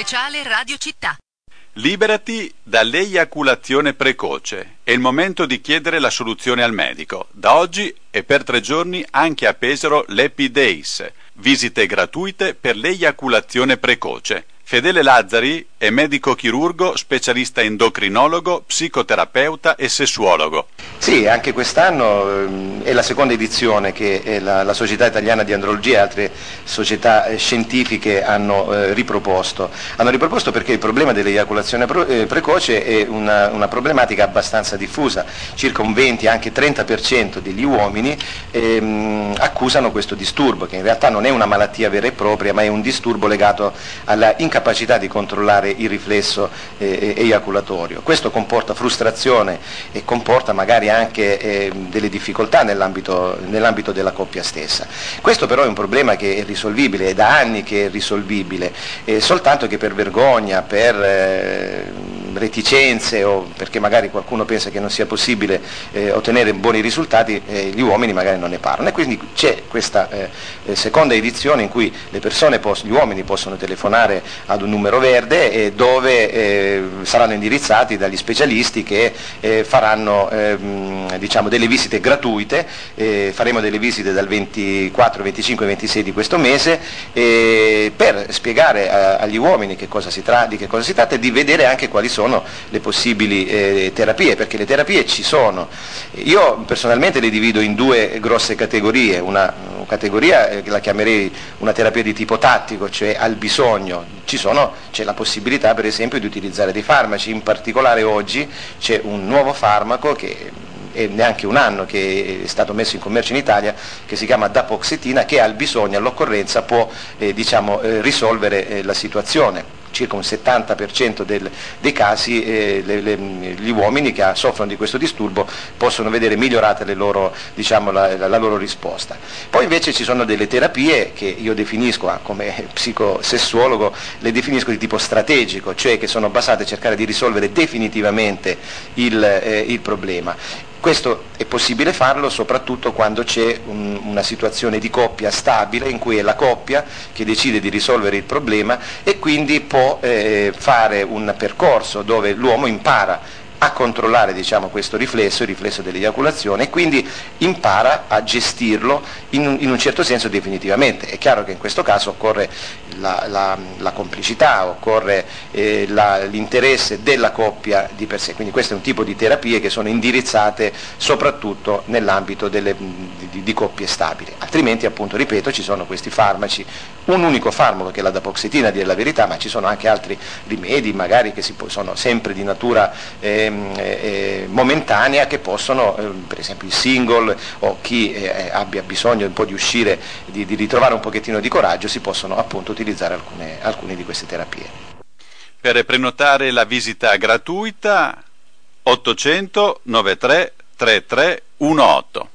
speciale Radio Città. Liberati dall'eiaculazione precoce. È il momento di chiedere la soluzione al medico. Da oggi e per tre giorni anche a Pesaro l'Epidays. Visite gratuite per l'eiaculazione precoce. Fedele Lazzari è medico chirurgo, specialista endocrinologo, psicoterapeuta e sessuologo. Sì, anche quest'anno ehm, è la seconda edizione che eh, la, la, Società Italiana di Andrologia e altre società eh, scientifiche hanno eh, riproposto. Hanno riproposto perché il problema dell'eiaculazione pro, eh, precoce è una, una, problematica abbastanza diffusa. Circa un 20, anche 30% degli uomini ehm, accusano questo disturbo, che in realtà non è una malattia vera e propria, ma è un disturbo legato alla incapacità di controllare il riflesso eh, eiaculatorio. Questo comporta frustrazione e comporta magari anche eh, delle difficoltà nell'ambito, nell'ambito, della coppia stessa. Questo però è un problema che è risolvibile, è da anni che è risolvibile, eh, soltanto che per vergogna, per eh, reticenze o perché magari qualcuno pensa che non sia possibile eh, ottenere buoni risultati, eh, gli uomini magari non ne parlano. E quindi c'è questa eh, eh seconda edizione in cui pos- gli uomini possono telefonare ad un numero verde e dove eh, saranno indirizzati dagli specialisti che eh, faranno ehm, diciamo, delle visite gratuite, faremo delle visite dal 24, 25 e 26 di questo mese per spiegare agli uomini che tra- di che cosa si tratta e di vedere anche quali sono sono le possibili eh, terapie, perché le terapie ci sono. Io personalmente le divido in due grosse categorie, una, categoria eh, la chiamerei una terapia di tipo tattico, cioè al bisogno, sono, c'è la possibilità per esempio di utilizzare dei farmaci, in particolare oggi c'è un nuovo farmaco che è neanche un anno che è stato messo in commercio in Italia, che si chiama Dapoxetina, che al bisogno, all'occorrenza può eh, diciamo, eh, risolvere eh, la situazione circa un 70% del, dei casi eh, le, le, gli uomini che soffrono di questo disturbo possono vedere migliorata diciamo, la, la, la, loro risposta. Poi invece ci sono delle terapie che io definisco ah, come psicosessuologo, le definisco di tipo strategico, cioè che sono basate a cercare di risolvere definitivamente il, eh, il problema questo è possibile farlo soprattutto quando c'è un, una situazione di coppia stabile in cui è la coppia che decide di risolvere il problema e quindi può eh, fare un percorso dove l'uomo impara a controllare diciamo, questo riflesso, il riflesso dell'eiaculazione e quindi impara a gestirlo in, in, un certo senso definitivamente. È chiaro che in questo caso occorre la, la, la complicità, occorre eh, la, l'interesse della coppia di per sé, quindi questo è un tipo di terapie che sono indirizzate soprattutto nell'ambito delle, di, di, coppie stabili, altrimenti appunto ripeto ci sono questi farmaci, un unico farmaco che è la dapoxetina a dire la verità, ma ci sono anche altri rimedi magari che si, sono sempre di natura eh, eh, momentanea che possono, eh, per esempio il single o chi eh, abbia bisogno un po' di uscire, di, di, ritrovare un pochettino di coraggio, si possono appunto utilizzare alcune, alcune di queste terapie. Per prenotare la visita gratuita 800 93 33 18